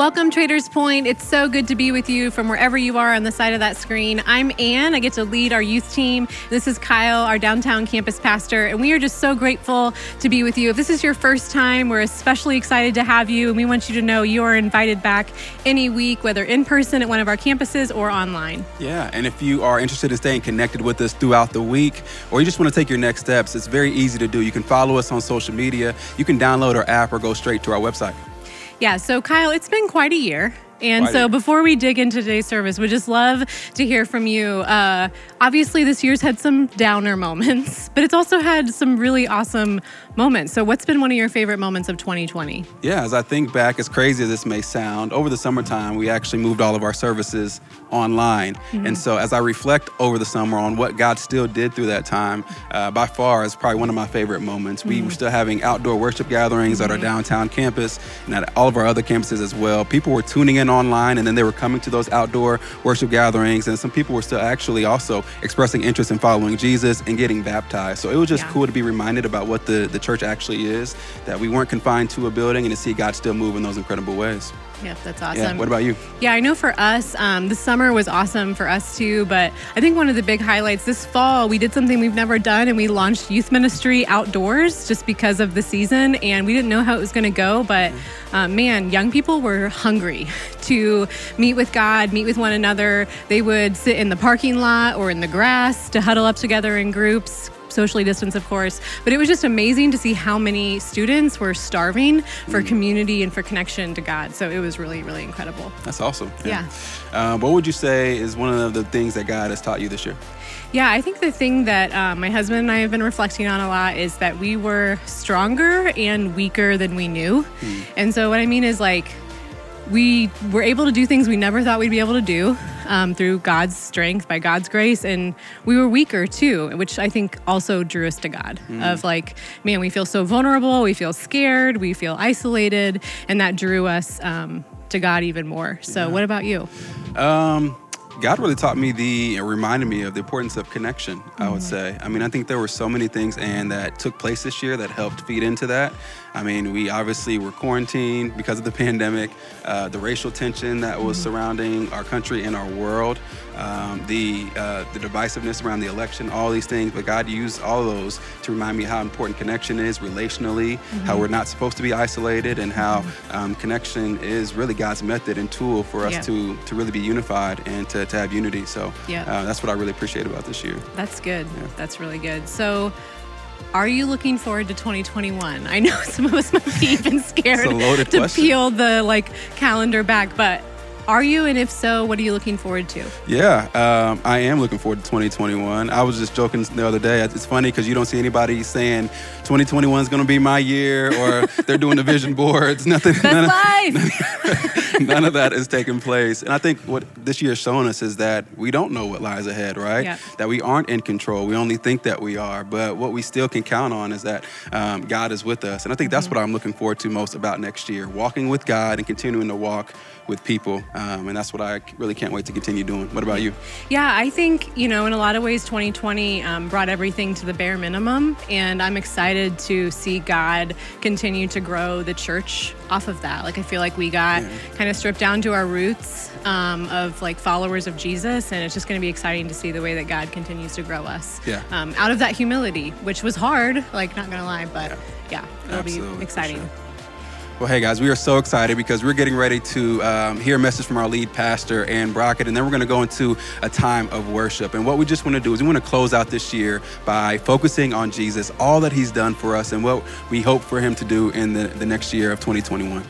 Welcome, Traders Point. It's so good to be with you from wherever you are on the side of that screen. I'm Ann. I get to lead our youth team. This is Kyle, our downtown campus pastor, and we are just so grateful to be with you. If this is your first time, we're especially excited to have you, and we want you to know you are invited back any week, whether in person at one of our campuses or online. Yeah, and if you are interested in staying connected with us throughout the week, or you just want to take your next steps, it's very easy to do. You can follow us on social media, you can download our app, or go straight to our website. Yeah, so Kyle, it's been quite a year. And so, before we dig into today's service, we'd just love to hear from you. Uh, obviously, this year's had some downer moments, but it's also had some really awesome moments. So, what's been one of your favorite moments of 2020? Yeah, as I think back, as crazy as this may sound, over the summertime, we actually moved all of our services online. Mm-hmm. And so, as I reflect over the summer on what God still did through that time, uh, by far is probably one of my favorite moments. Mm-hmm. We were still having outdoor worship gatherings mm-hmm. at our mm-hmm. downtown campus and at all of our other campuses as well. People were tuning in online and then they were coming to those outdoor worship gatherings. And some people were still actually also expressing interest in following Jesus and getting baptized. So it was just yeah. cool to be reminded about what the, the church actually is, that we weren't confined to a building and to see God still move in those incredible ways. Yep, that's awesome. Yeah, what about you? Yeah, I know for us, um, the summer was awesome for us too. But I think one of the big highlights this fall, we did something we've never done, and we launched youth ministry outdoors just because of the season, and we didn't know how it was going to go. But uh, man, young people were hungry to meet with God, meet with one another. They would sit in the parking lot or in the grass to huddle up together in groups, socially distanced, of course. But it was just amazing to see how many students were starving for mm. community and for connection to God. So it was really, really incredible. That's awesome. Yeah. yeah. Um, what would you say is one of the things that God has taught you this year? Yeah, I think the thing that uh, my husband and I have been reflecting on a lot is that we were stronger and weaker than we knew. Mm. And so, what I mean is like, we were able to do things we never thought we'd be able to do um, through God's strength, by God's grace. And we were weaker too, which I think also drew us to God. Mm. Of like, man, we feel so vulnerable, we feel scared, we feel isolated, and that drew us um, to God even more. So, yeah. what about you? Um, God really taught me the, reminded me of the importance of connection, I would mm-hmm. say. I mean, I think there were so many things and that took place this year that helped feed into that. I mean, we obviously were quarantined because of the pandemic, uh, the racial tension that was mm-hmm. surrounding our country and our world, um, the uh, the divisiveness around the election, all these things. But God used all those to remind me how important connection is relationally, mm-hmm. how we're not supposed to be isolated, and how mm-hmm. um, connection is really God's method and tool for us yeah. to to really be unified and to, to have unity. So yeah. uh, that's what I really appreciate about this year. That's good. Yeah. That's really good. So are you looking forward to 2021? I know some of us might be even scared to question. peel the like calendar back, but are you? And if so, what are you looking forward to? Yeah, um, I am looking forward to 2021. I was just joking the other day. It's funny because you don't see anybody saying 2021 is going to be my year or they're doing the vision boards. Nothing. That's none life. Of, none of that is taking place. And I think what this year has shown us is that we don't know what lies ahead, right? Yeah. That we aren't in control. We only think that we are. But what we still can count on is that um, God is with us. And I think that's mm-hmm. what I'm looking forward to most about next year walking with God and continuing to walk with people. Um, and that's what I really can't wait to continue doing. What about you? Yeah, I think, you know, in a lot of ways, 2020 um, brought everything to the bare minimum. And I'm excited to see God continue to grow the church off of that. Like, I feel like we got yeah. kind of stripped down to our roots um, of like followers of Jesus. And it's just going to be exciting to see the way that God continues to grow us yeah. Um, out of that humility, which was hard, like, not going to lie, but yeah, yeah it'll Absolutely, be exciting. Well, hey guys, we are so excited because we're getting ready to um, hear a message from our lead pastor, Aaron Brockett, and then we're going to go into a time of worship. And what we just want to do is we want to close out this year by focusing on Jesus, all that he's done for us, and what we hope for him to do in the, the next year of 2021.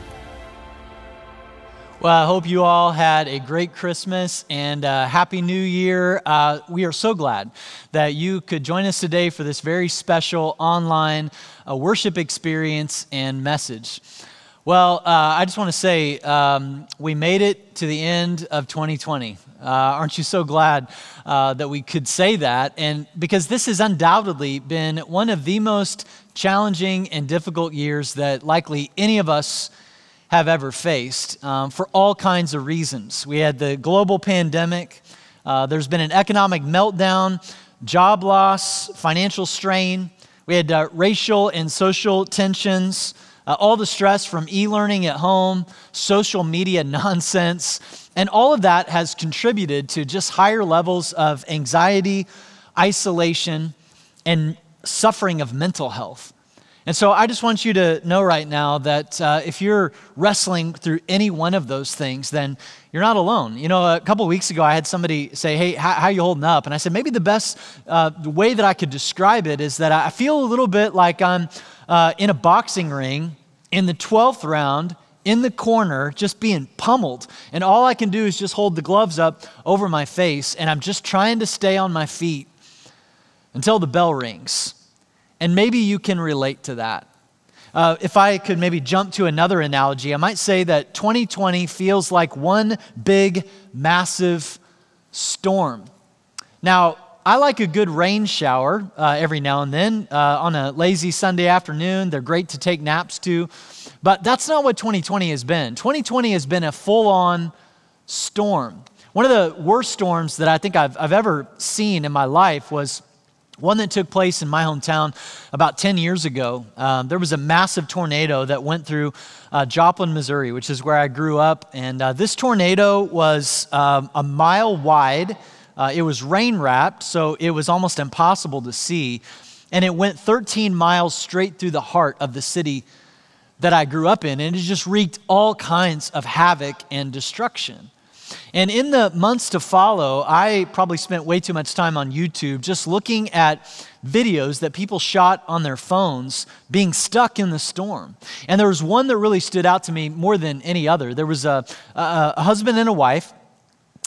Well, I hope you all had a great Christmas and uh, Happy New Year. Uh, we are so glad that you could join us today for this very special online uh, worship experience and message. Well, uh, I just want to say um, we made it to the end of 2020. Uh, aren't you so glad uh, that we could say that? And because this has undoubtedly been one of the most challenging and difficult years that likely any of us have ever faced um, for all kinds of reasons. We had the global pandemic, uh, there's been an economic meltdown, job loss, financial strain, we had uh, racial and social tensions Uh, all the stress from e learning at home, social media nonsense, and all of that has contributed to just higher levels of anxiety, isolation, and suffering of mental health. And so I just want you to know right now that uh, if you're wrestling through any one of those things, then you're not alone. You know, a couple weeks ago, I had somebody say, Hey, how, how you holding up? And I said, Maybe the best uh, way that I could describe it is that I feel a little bit like I'm uh, in a boxing ring in the 12th round in the corner just being pummeled. And all I can do is just hold the gloves up over my face, and I'm just trying to stay on my feet until the bell rings. And maybe you can relate to that. Uh, if I could maybe jump to another analogy, I might say that 2020 feels like one big, massive storm. Now, I like a good rain shower uh, every now and then uh, on a lazy Sunday afternoon. They're great to take naps to. But that's not what 2020 has been. 2020 has been a full on storm. One of the worst storms that I think I've, I've ever seen in my life was one that took place in my hometown about 10 years ago. Um, there was a massive tornado that went through uh, Joplin, Missouri, which is where I grew up. And uh, this tornado was um, a mile wide. Uh, it was rain wrapped, so it was almost impossible to see. And it went 13 miles straight through the heart of the city that I grew up in. And it just wreaked all kinds of havoc and destruction. And in the months to follow, I probably spent way too much time on YouTube just looking at videos that people shot on their phones being stuck in the storm. And there was one that really stood out to me more than any other. There was a, a, a husband and a wife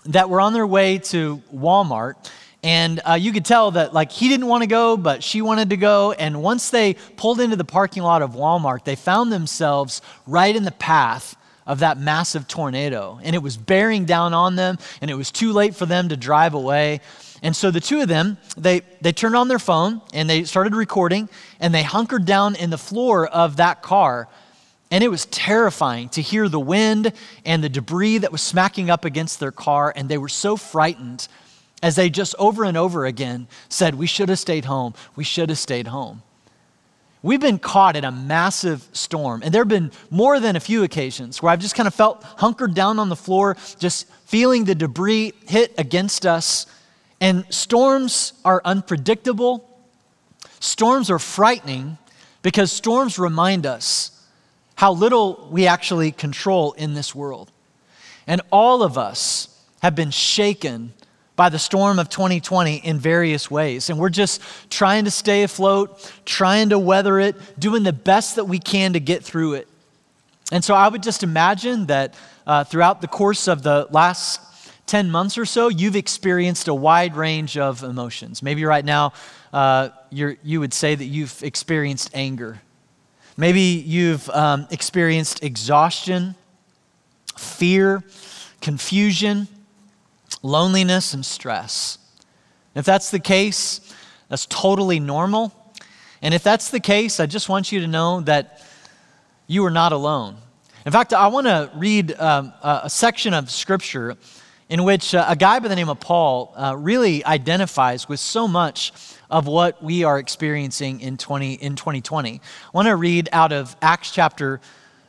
that were on their way to Walmart. And uh, you could tell that, like, he didn't want to go, but she wanted to go. And once they pulled into the parking lot of Walmart, they found themselves right in the path of that massive tornado. And it was bearing down on them, and it was too late for them to drive away. And so the two of them, they, they turned on their phone and they started recording, and they hunkered down in the floor of that car. And it was terrifying to hear the wind and the debris that was smacking up against their car. And they were so frightened as they just over and over again said, We should have stayed home. We should have stayed home. We've been caught in a massive storm, and there have been more than a few occasions where I've just kind of felt hunkered down on the floor, just feeling the debris hit against us. And storms are unpredictable. Storms are frightening because storms remind us how little we actually control in this world. And all of us have been shaken by the storm of 2020 in various ways. And we're just trying to stay afloat, trying to weather it, doing the best that we can to get through it. And so I would just imagine that uh, throughout the course of the last 10 months or so, you've experienced a wide range of emotions. Maybe right now, uh, you would say that you've experienced anger. Maybe you've um, experienced exhaustion, fear, confusion loneliness and stress. If that's the case, that's totally normal. And if that's the case, I just want you to know that you are not alone. In fact, I want to read um, a section of scripture in which uh, a guy by the name of Paul uh, really identifies with so much of what we are experiencing in, 20, in 2020. I want to read out of Acts chapter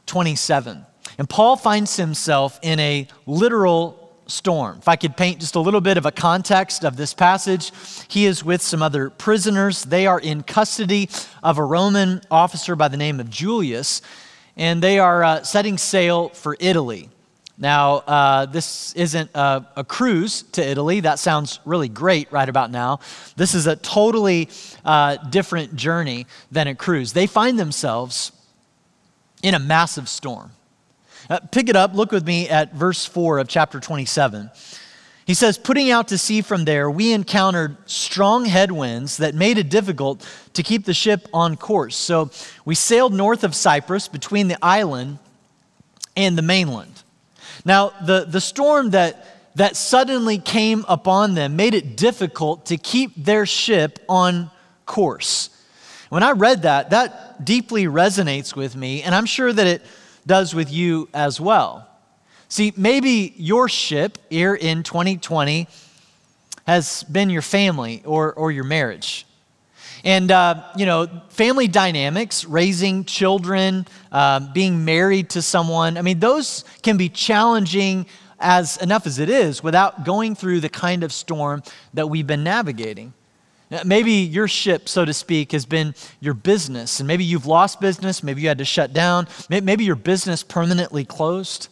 27. And Paul finds himself in a literal storm. If I could paint just a little bit of a context of this passage, he is with some other prisoners. They are in custody of a Roman officer by the name of Julius, and they are uh, setting sail for Italy. Now, uh, this isn't a, a, cruise to Italy. That sounds really great right about now. This is a totally uh, different journey than a cruise. They find themselves in a massive storm. Uh, pick it up, look with me at verse 4 of chapter 27. He says, Putting out to sea from there, we encountered strong headwinds that made it difficult to keep the ship on course. So we sailed north of Cyprus between the island and the mainland. Now, the, the storm that, that suddenly came upon them made it difficult to keep their ship on course. When I read that, that deeply resonates with me, and I'm sure that it does with you as well. See, maybe your ship here in 2020 has been your family or, or your marriage. And, uh, you know, family dynamics, raising children, uh, being married to someone, I mean, those can be challenging as enough as it is without going through the kind of storm that we've been navigating. Maybe your ship, so to speak, has been your business, and maybe you've lost business, maybe you had to shut down, maybe your business permanently closed.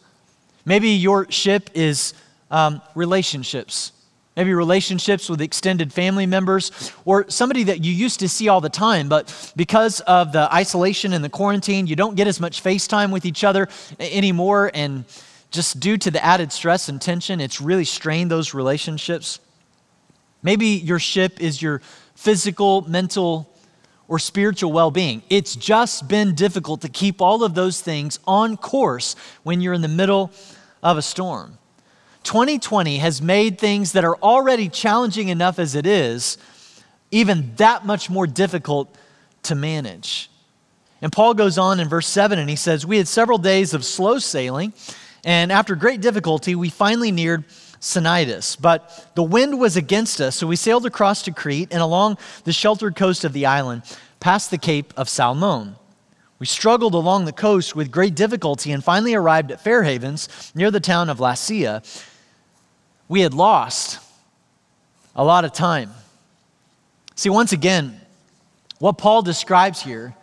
Maybe your ship is um, relationships. Maybe relationships with extended family members or somebody that you used to see all the time, but because of the isolation and the quarantine, you don't get as much FaceTime with each other anymore. And just due to the added stress and tension, it's really strained those relationships. Maybe your ship is your physical, mental, or spiritual well being. It's just been difficult to keep all of those things on course when you're in the middle of a storm. 2020 has made things that are already challenging enough as it is even that much more difficult to manage. And Paul goes on in verse 7 and he says, We had several days of slow sailing, and after great difficulty, we finally neared Cnidus. But the wind was against us, so we sailed across to Crete and along the sheltered coast of the island, past the Cape of Salmone. We struggled along the coast with great difficulty and finally arrived at Fair Havens near the town of Lasea we had lost a lot of time. See, once again, what Paul describes here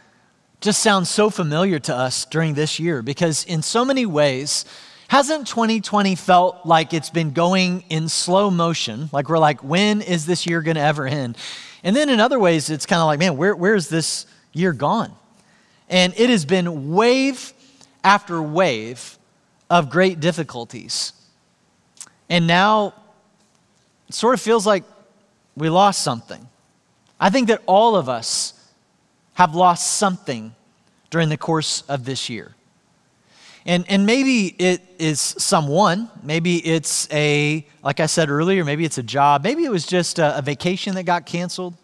just sounds so familiar to us during this year because, in so many ways, hasn't 2020 felt like it's been going in slow motion? Like we're like, when is this year going to ever end? And then in other ways, it's kind of like, man, where, where is this year gone? And it has been wave after wave of great difficulties. And now it sort of feels like we lost something. I think that all of us have lost something during the course of this year. And, and maybe it is someone, maybe it's a, like I said earlier, maybe it's a job, maybe it was just a, a vacation that got canceled.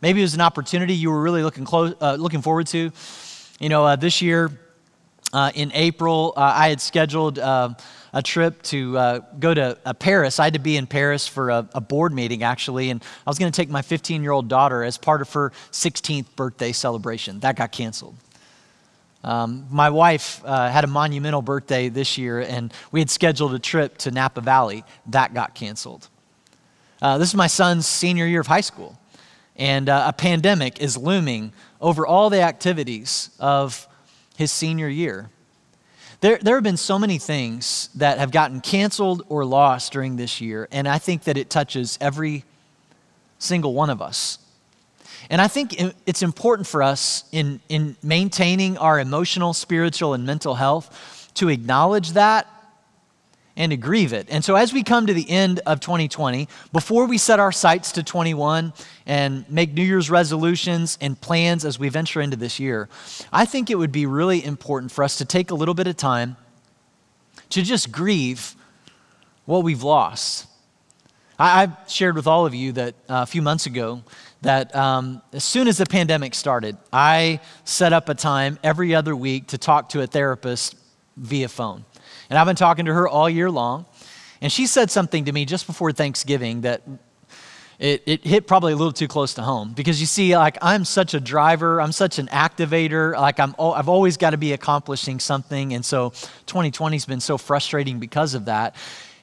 Maybe it was an opportunity you were really looking, close, uh, looking forward to. You know, uh, this year uh, in April, uh, I had scheduled uh, a trip to uh, go to uh, Paris. I had to be in Paris for a, a board meeting, actually, and I was going to take my 15 year old daughter as part of her 16th birthday celebration. That got canceled. Um, my wife uh, had a monumental birthday this year, and we had scheduled a trip to Napa Valley. That got canceled. Uh, this is my son's senior year of high school, and uh, a pandemic is looming over all the activities of his senior year. There, there have been so many things that have gotten canceled or lost during this year, and I think that it touches every single one of us. And I think it's important for us in, in maintaining our emotional, spiritual, and mental health to acknowledge that and to grieve it. And so, as we come to the end of 2020, before we set our sights to 21 and make New Year's resolutions and plans as we venture into this year, I think it would be really important for us to take a little bit of time to just grieve what we've lost. I, have shared with all of you that uh, a few months ago that um, as soon as the pandemic started, I set up a time every other week to talk to a therapist via phone. And I've been talking to her all year long. And she said something to me just before Thanksgiving that it, it hit probably a little too close to home because you see, like, I'm such a driver, I'm such an activator, like, I'm, I've always got to be accomplishing something. And so 2020 has been so frustrating because of that.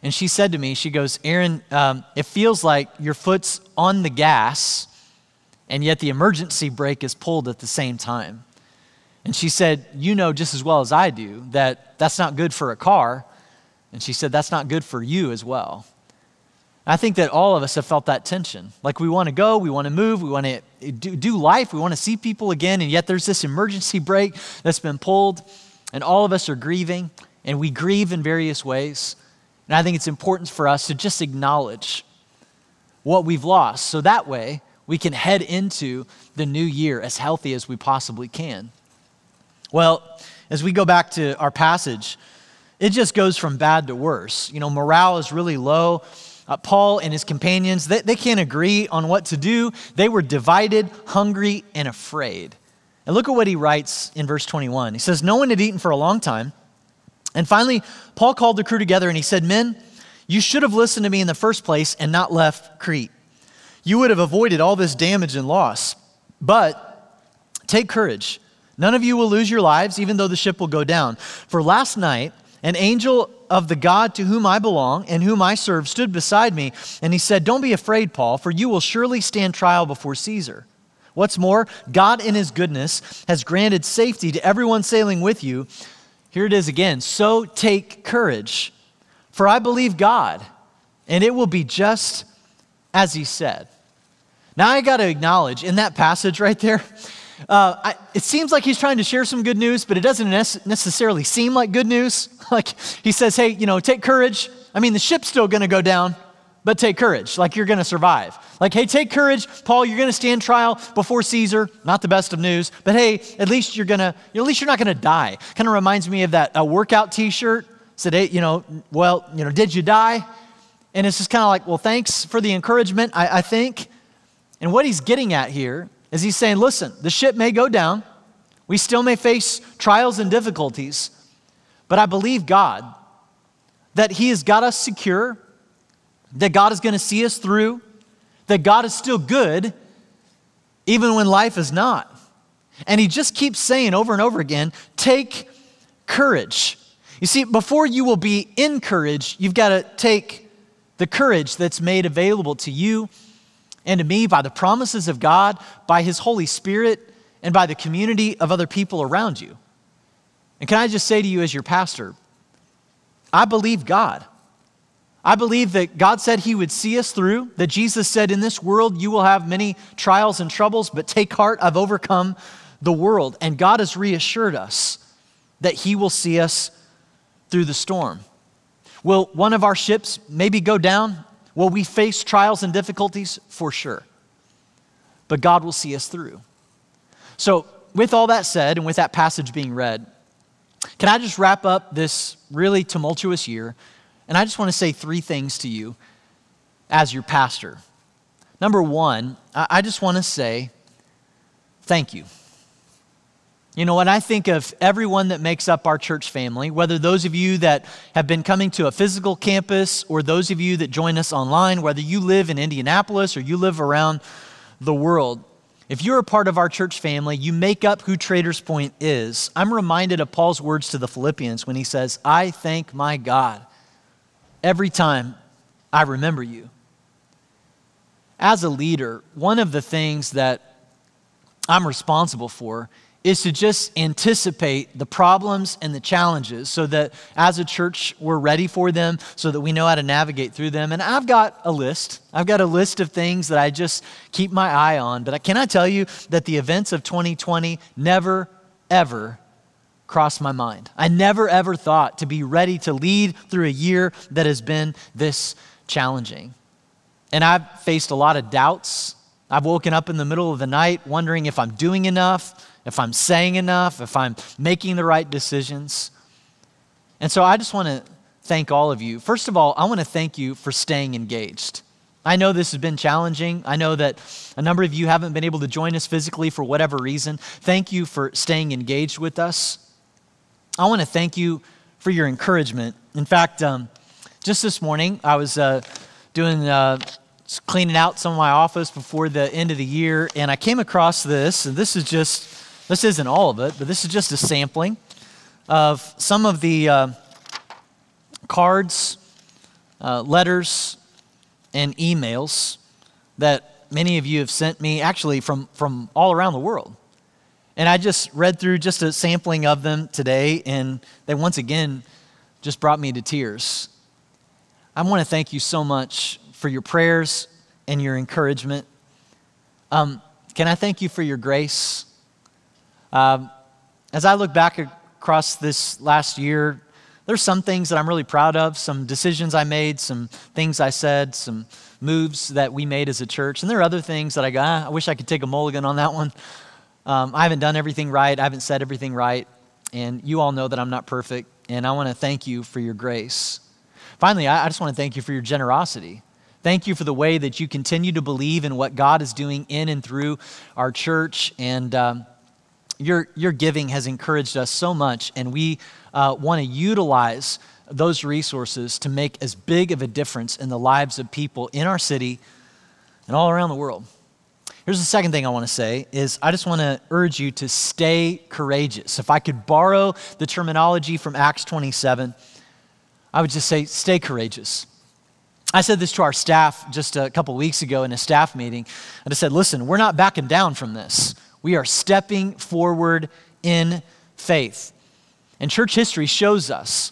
And she said to me, she goes, Aaron, um, it feels like your foot's on the gas, and yet the emergency brake is pulled at the same time. And she said, You know just as well as I do that that's not good for a car. And she said, That's not good for you as well. I think that all of us have felt that tension. Like we want to go, we want to move, we want to do, life, we want to see people again, and yet there's this emergency brake that's been pulled, and all of us are grieving, and we grieve in various ways. And I think it's important for us to just acknowledge what we've lost so that way we can head into the new year as healthy as we possibly can. Well, as we go back to our passage, it just goes from bad to worse. You know, morale is really low. Uh, Paul and his companions, they, they can't agree on what to do. They were divided, hungry, and afraid. And look at what he writes in verse 21. He says, No one had eaten for a long time. And finally, Paul called the crew together and he said, Men, you should have listened to me in the first place and not left Crete. You would have avoided all this damage and loss. But take courage. None of you will lose your lives, even though the ship will go down. For last night, an angel of the God to whom I belong and whom I serve stood beside me, and he said, Don't be afraid, Paul, for you will surely stand trial before Caesar. What's more, God in his goodness has granted safety to everyone sailing with you. Here it is again. So take courage, for I believe God, and it will be just as he said. Now I got to acknowledge in that passage right there, uh, I, it seems like he's trying to share some good news, but it doesn't necessarily seem like good news. like he says, hey, you know, take courage. I mean, the ship's still going to go down, but take courage. Like you're going to survive. Like, hey, take courage, Paul. You're going to stand trial before Caesar. Not the best of news, but hey, at least you're going to, at least you're not going to die. Kind of reminds me of that a workout T-shirt. Said, hey, you know, well, you know, did you die? And it's just kind of like, well, thanks for the encouragement. I, I think. And what he's getting at here is he's saying, listen, the ship may go down. We still may face trials and difficulties, but I believe God that He has got us secure, that God is going to see us through, that God is still good even when life is not. And He just keeps saying over and over again take courage. You see, before you will be encouraged, you've got to take the courage that's made available to you and to me by the promises of God, by His Holy Spirit, and by the community of other people around you. And can I just say to you, as your pastor, I believe God. I believe that God said He would see us through, that Jesus said, In this world you will have many trials and troubles, but take heart, I've overcome the world. And God has reassured us that He will see us through the storm. Will one of our ships maybe go down? Will we face trials and difficulties? For sure. But God will see us through. So, with all that said, and with that passage being read, can I just wrap up this really tumultuous year? And I just want to say three things to you as your pastor. Number one, I just want to say thank you. You know, when I think of everyone that makes up our church family, whether those of you that have been coming to a physical campus or those of you that join us online, whether you live in Indianapolis or you live around the world, if you're a part of our church family, you make up who Traders Point is. I'm reminded of Paul's words to the Philippians when he says, I thank my God every time I remember you. As a leader, one of the things that I'm responsible for is to just anticipate the problems and the challenges so that as a church we're ready for them so that we know how to navigate through them. And i've got a list. I've got a list of things that i just keep my eye on. But can i tell you that the events of 2020 never ever crossed my mind. I never ever thought to be ready to lead through a year that has been this challenging. And i've faced a lot of doubts i've woken up in the middle of the night wondering if i'm doing enough if I'm saying enough, if I'm making the right decisions. And so I just want to thank all of you. First of all, I want to thank you for staying engaged. I know this has been challenging. I know that a number of you haven't been able to join us physically for whatever reason. Thank you for staying engaged with us. I want to thank you for your encouragement. In fact, um, just this morning, I was uh, doing uh, cleaning out some of my office before the end of the year, and I came across this, and this is just this isn't all of it, but this is just a sampling of some of the uh, cards, uh, letters, and emails that many of you have sent me, actually from, from all around the world. And I just read through just a sampling of them today, and they once again just brought me to tears. I want to thank you so much for your prayers and your encouragement. Um, can I thank you for your grace? Um, as I look back across this last year, there's some things that I'm really proud of, some decisions I made, some things I said, some moves that we made as a church. And there are other things that I go, ah, I wish I could take a mulligan on that one. Um, I haven't done everything right, I haven't said everything right. And you all know that I'm not perfect. And I want to thank you for your grace. Finally, I, I just want to thank you for your generosity. Thank you for the way that you continue to believe in what God is doing in and through our church. And um, your, your giving has encouraged us so much, and we uh, want to utilize those resources to make as big of a difference in the lives of people in our city and all around the world. Here's the second thing I want to say is I just want to urge you to stay courageous. If I could borrow the terminology from Acts 27, I would just say stay courageous. I said this to our staff just a couple weeks ago in a staff meeting. I said, listen, we're not backing down from this. We are stepping forward in faith. And church history shows us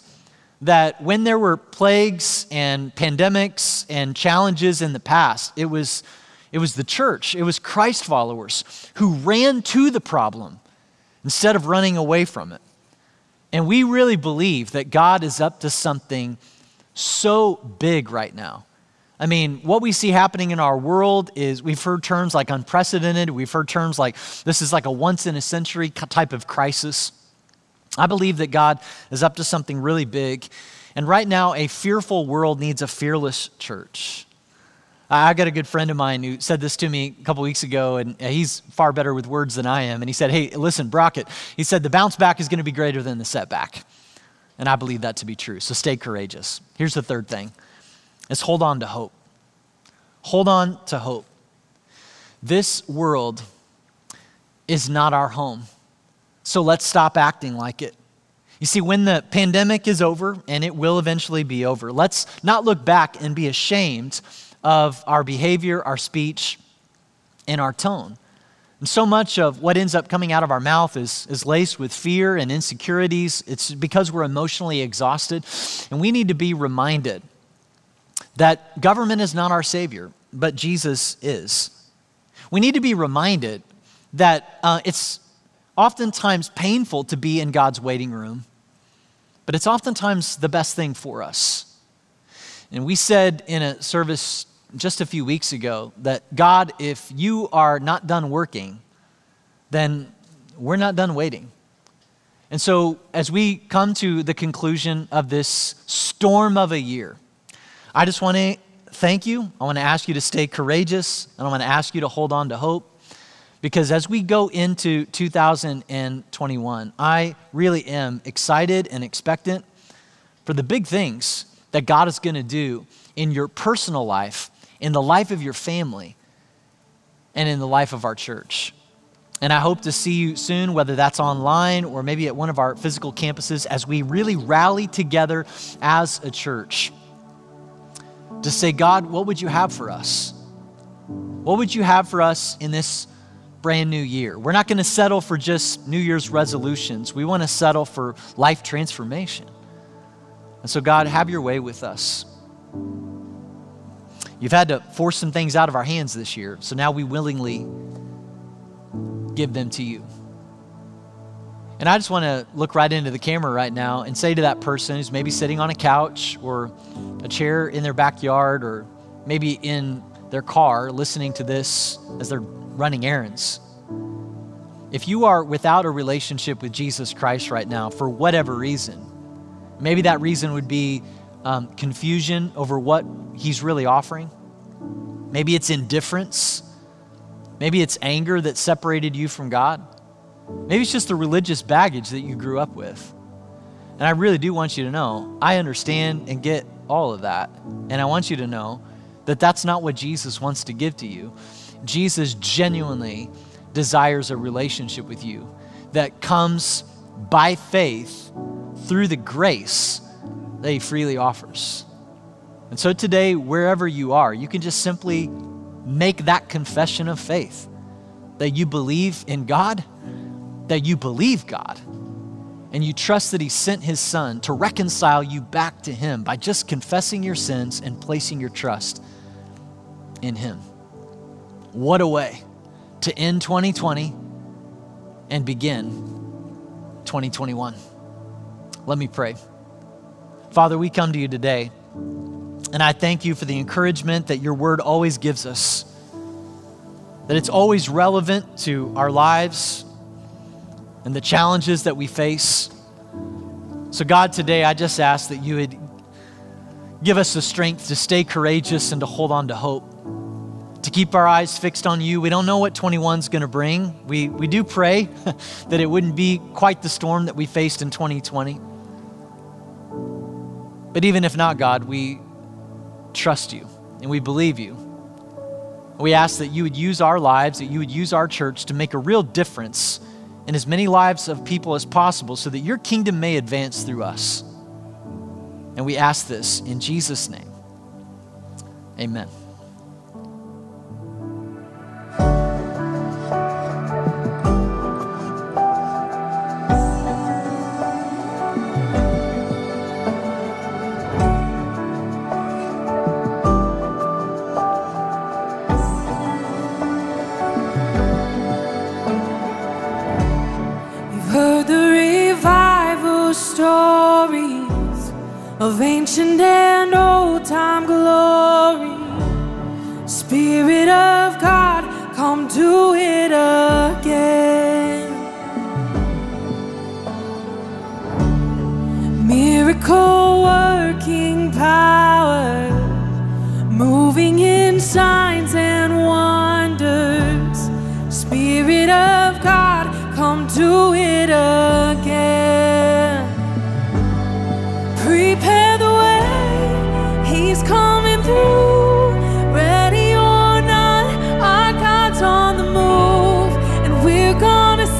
that when there were plagues and pandemics and challenges in the past, it was, it was the church, it was Christ followers who ran to the problem instead of running away from it. And we really believe that God is up to something so big right now. I mean, what we see happening in our world is we've heard terms like unprecedented, we've heard terms like this is like a once in a century type of crisis. I believe that God is up to something really big. And right now, a fearful world needs a fearless church. I got a good friend of mine who said this to me a couple weeks ago, and he's far better with words than I am. And he said, Hey, listen, Brockett, he said, the bounce back is going to be greater than the setback. And I believe that to be true. So stay courageous. Here's the third thing is hold on to hope. Hold on to hope. This world is not our home. So let's stop acting like it. You see, when the pandemic is over, and it will eventually be over, let's not look back and be ashamed of our behavior, our speech, and our tone. And so much of what ends up coming out of our mouth is, is laced with fear and insecurities. It's because we're emotionally exhausted. And we need to be reminded that government is not our Savior, but Jesus is. We need to be reminded that uh, it's oftentimes painful to be in God's waiting room, but it's oftentimes the best thing for us. And we said in a service just a few weeks ago that God, if you are not done working, then we're not done waiting. And so, as we come to the conclusion of this storm of a year, I just want to thank you. I want to ask you to stay courageous, and I want to ask you to hold on to hope. Because as we go into 2021, I really am excited and expectant for the big things that God is going to do in your personal life in the life of your family, and in the life of our church. And I hope to see you soon, whether that's online or maybe at one of our physical campuses, as we really rally together as a church to say, God, what would you have for us? What would you have for us in this brand new year? We're not going to settle for just New Year's resolutions. We want to settle for life transformation. And so, God, have your way with us. You've had to force some things out of our hands this year, so now we willingly give them to you. And I just want to look right into the camera right now and say to that person who's maybe sitting on a couch or a chair in their backyard or maybe in their car listening to this as they're running errands. If you are without a relationship with Jesus Christ right now, for whatever reason, maybe that reason would be um, confusion over what he's really offering. Maybe it's indifference. Maybe it's anger that separated you from God. Maybe it's just the religious baggage that you grew up with. And I really do want you to know, I understand and get all of that. And I want you to know that that's not what Jesus wants to give to you. Jesus genuinely desires a relationship with you that comes by faith through the grace that he freely offers. And so today, wherever you are, you can just simply make that confession of faith that you believe in God, that you believe God, and you trust that He sent His Son to reconcile you back to Him by just confessing your sins and placing your trust in Him. What a way to end 2020 and begin 2021. Let me pray. Father, we come to you today, and I thank you for the encouragement that your word always gives us, that it's always relevant to our lives and the challenges that we face. So, God, today I just ask that you would give us the strength to stay courageous and to hold on to hope, to keep our eyes fixed on you. We don't know what 21 is going to bring. We, we do pray that it wouldn't be quite the storm that we faced in 2020. But even if not, God, we trust you and we believe you. We ask that you would use our lives, that you would use our church to make a real difference in as many lives of people as possible so that your kingdom may advance through us. And we ask this in Jesus' name. Amen.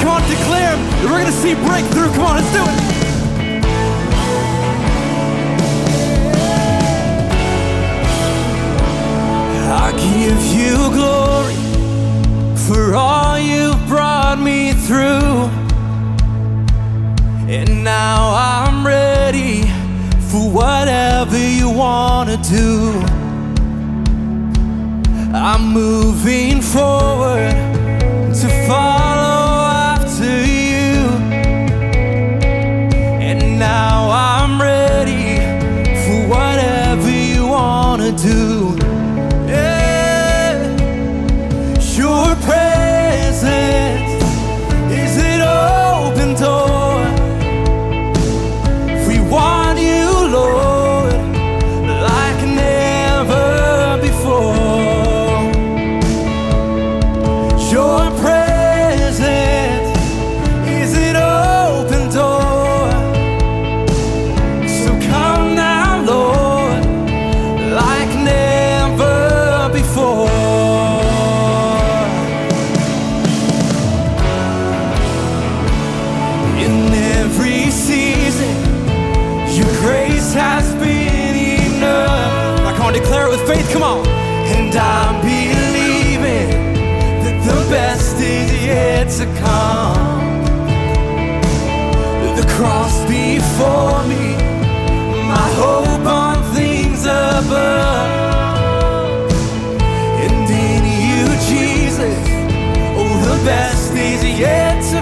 come on, declare that we're going to see breakthrough. Come on, let's do it. I give you glory for all you've brought me through. And now I'm ready for whatever you want to do. I'm moving forward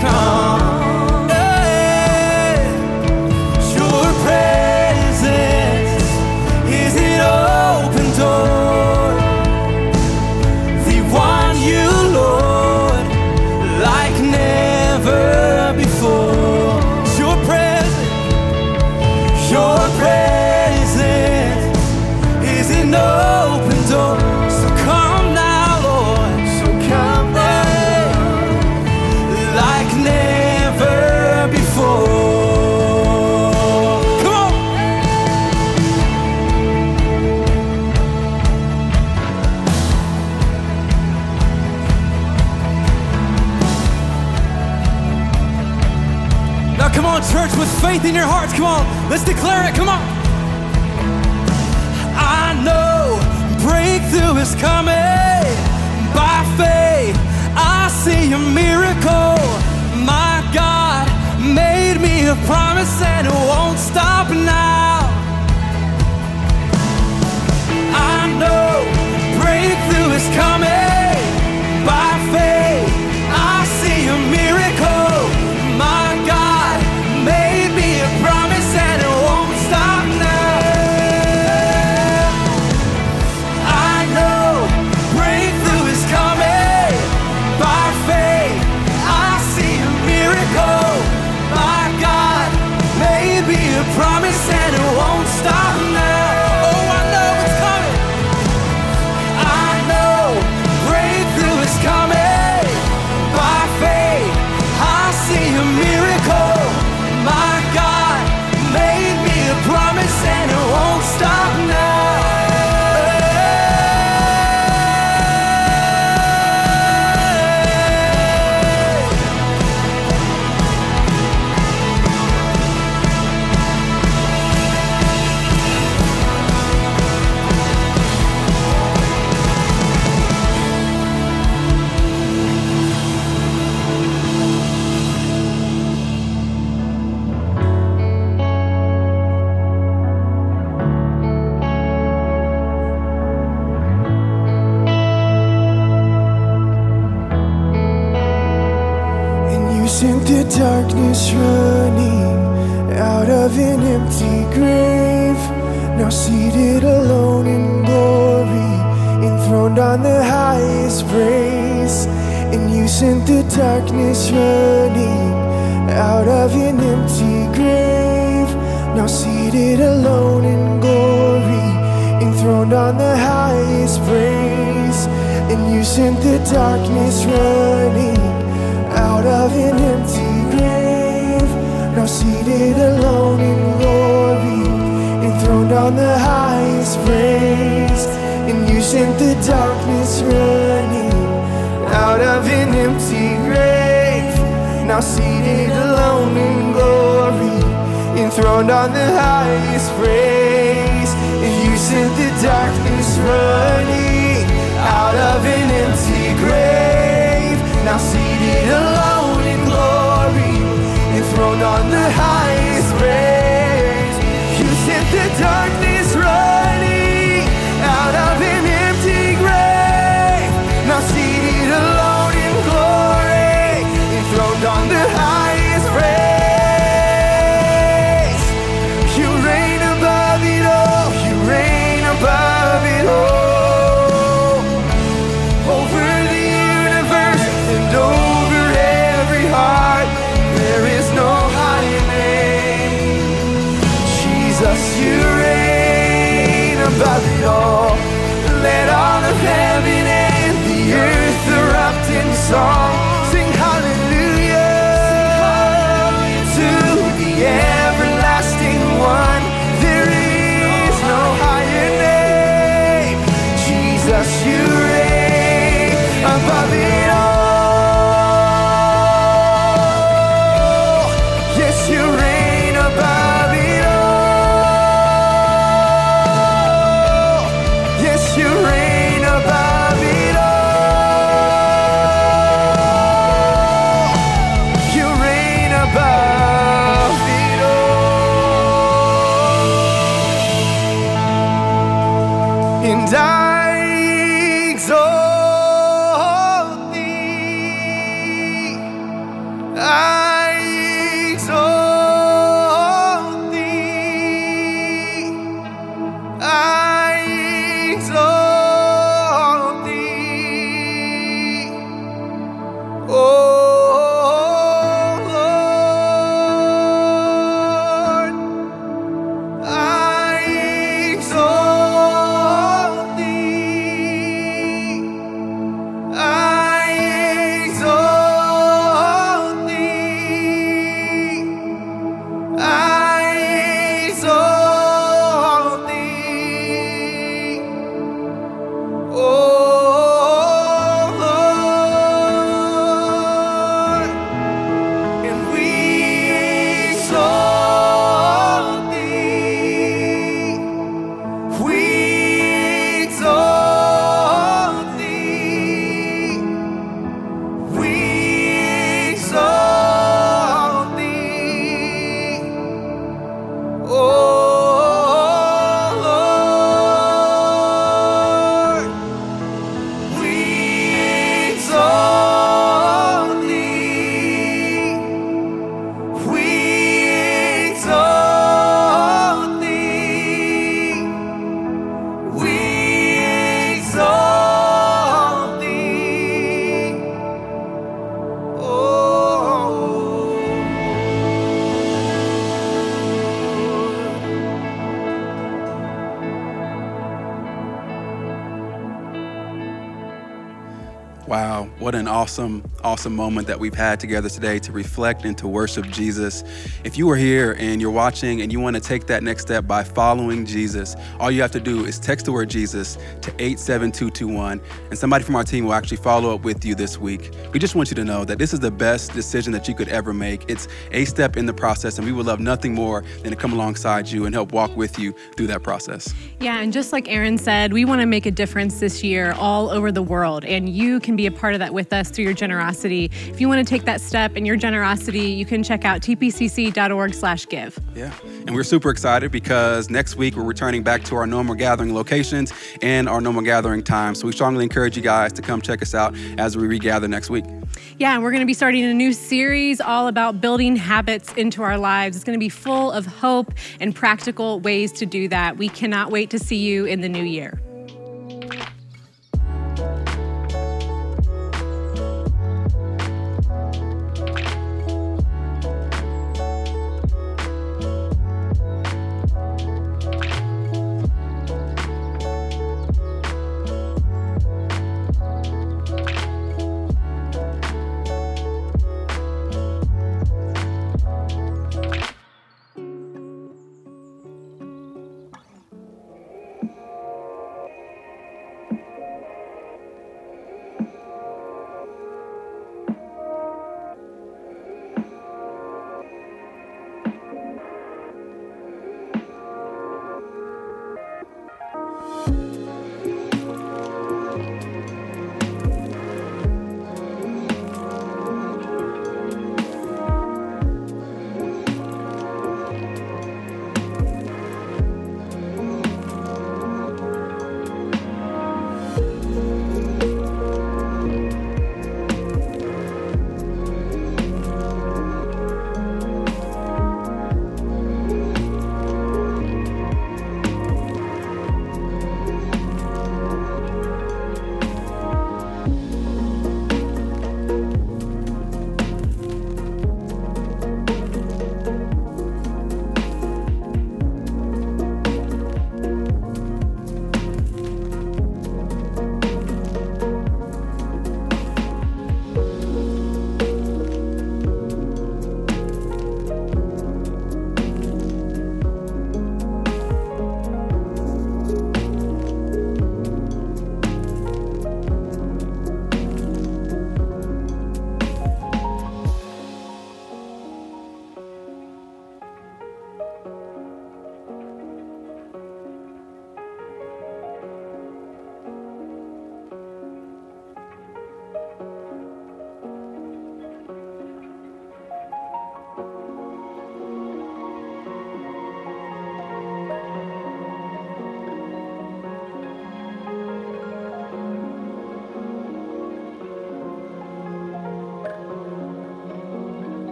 come. Come on, let's declare it. Come on. I know breakthrough is coming by faith. I see a miracle. My God made me a promise and it won't stop now. I know breakthrough is coming Sent the darkness running out of an empty grave. Now seated alone in glory, enthroned on the highest praise. And you sent the darkness running out of an empty grave. Now seated alone in glory, enthroned on the highest praise. And you sent the darkness running out of an empty grave. Now seated alone in glory, enthroned on the highest praise. And you sent the darkness running out of an empty grave. Now seated alone in glory, enthroned on the highest Wow, what an awesome, awesome moment that we've had together today to reflect and to worship Jesus. If you are here and you're watching and you want to take that next step by following Jesus, all you have to do is text the word Jesus to 87221, and somebody from our team will actually follow up with you this week. We just want you to know that this is the best decision that you could ever make. It's a step in the process, and we would love nothing more than to come alongside you and help walk with you through that process. Yeah, and just like Aaron said, we want to make a difference this year all over the world, and you can be a part of that with us through your generosity. If you want to take that step in your generosity, you can check out tpcc.org/give. Yeah. And we're super excited because next week we're returning back to our normal gathering locations and our normal gathering time. So we strongly encourage you guys to come check us out as we regather next week. Yeah, and we're going to be starting a new series all about building habits into our lives. It's going to be full of hope and practical ways to do that. We cannot wait to see you in the new year.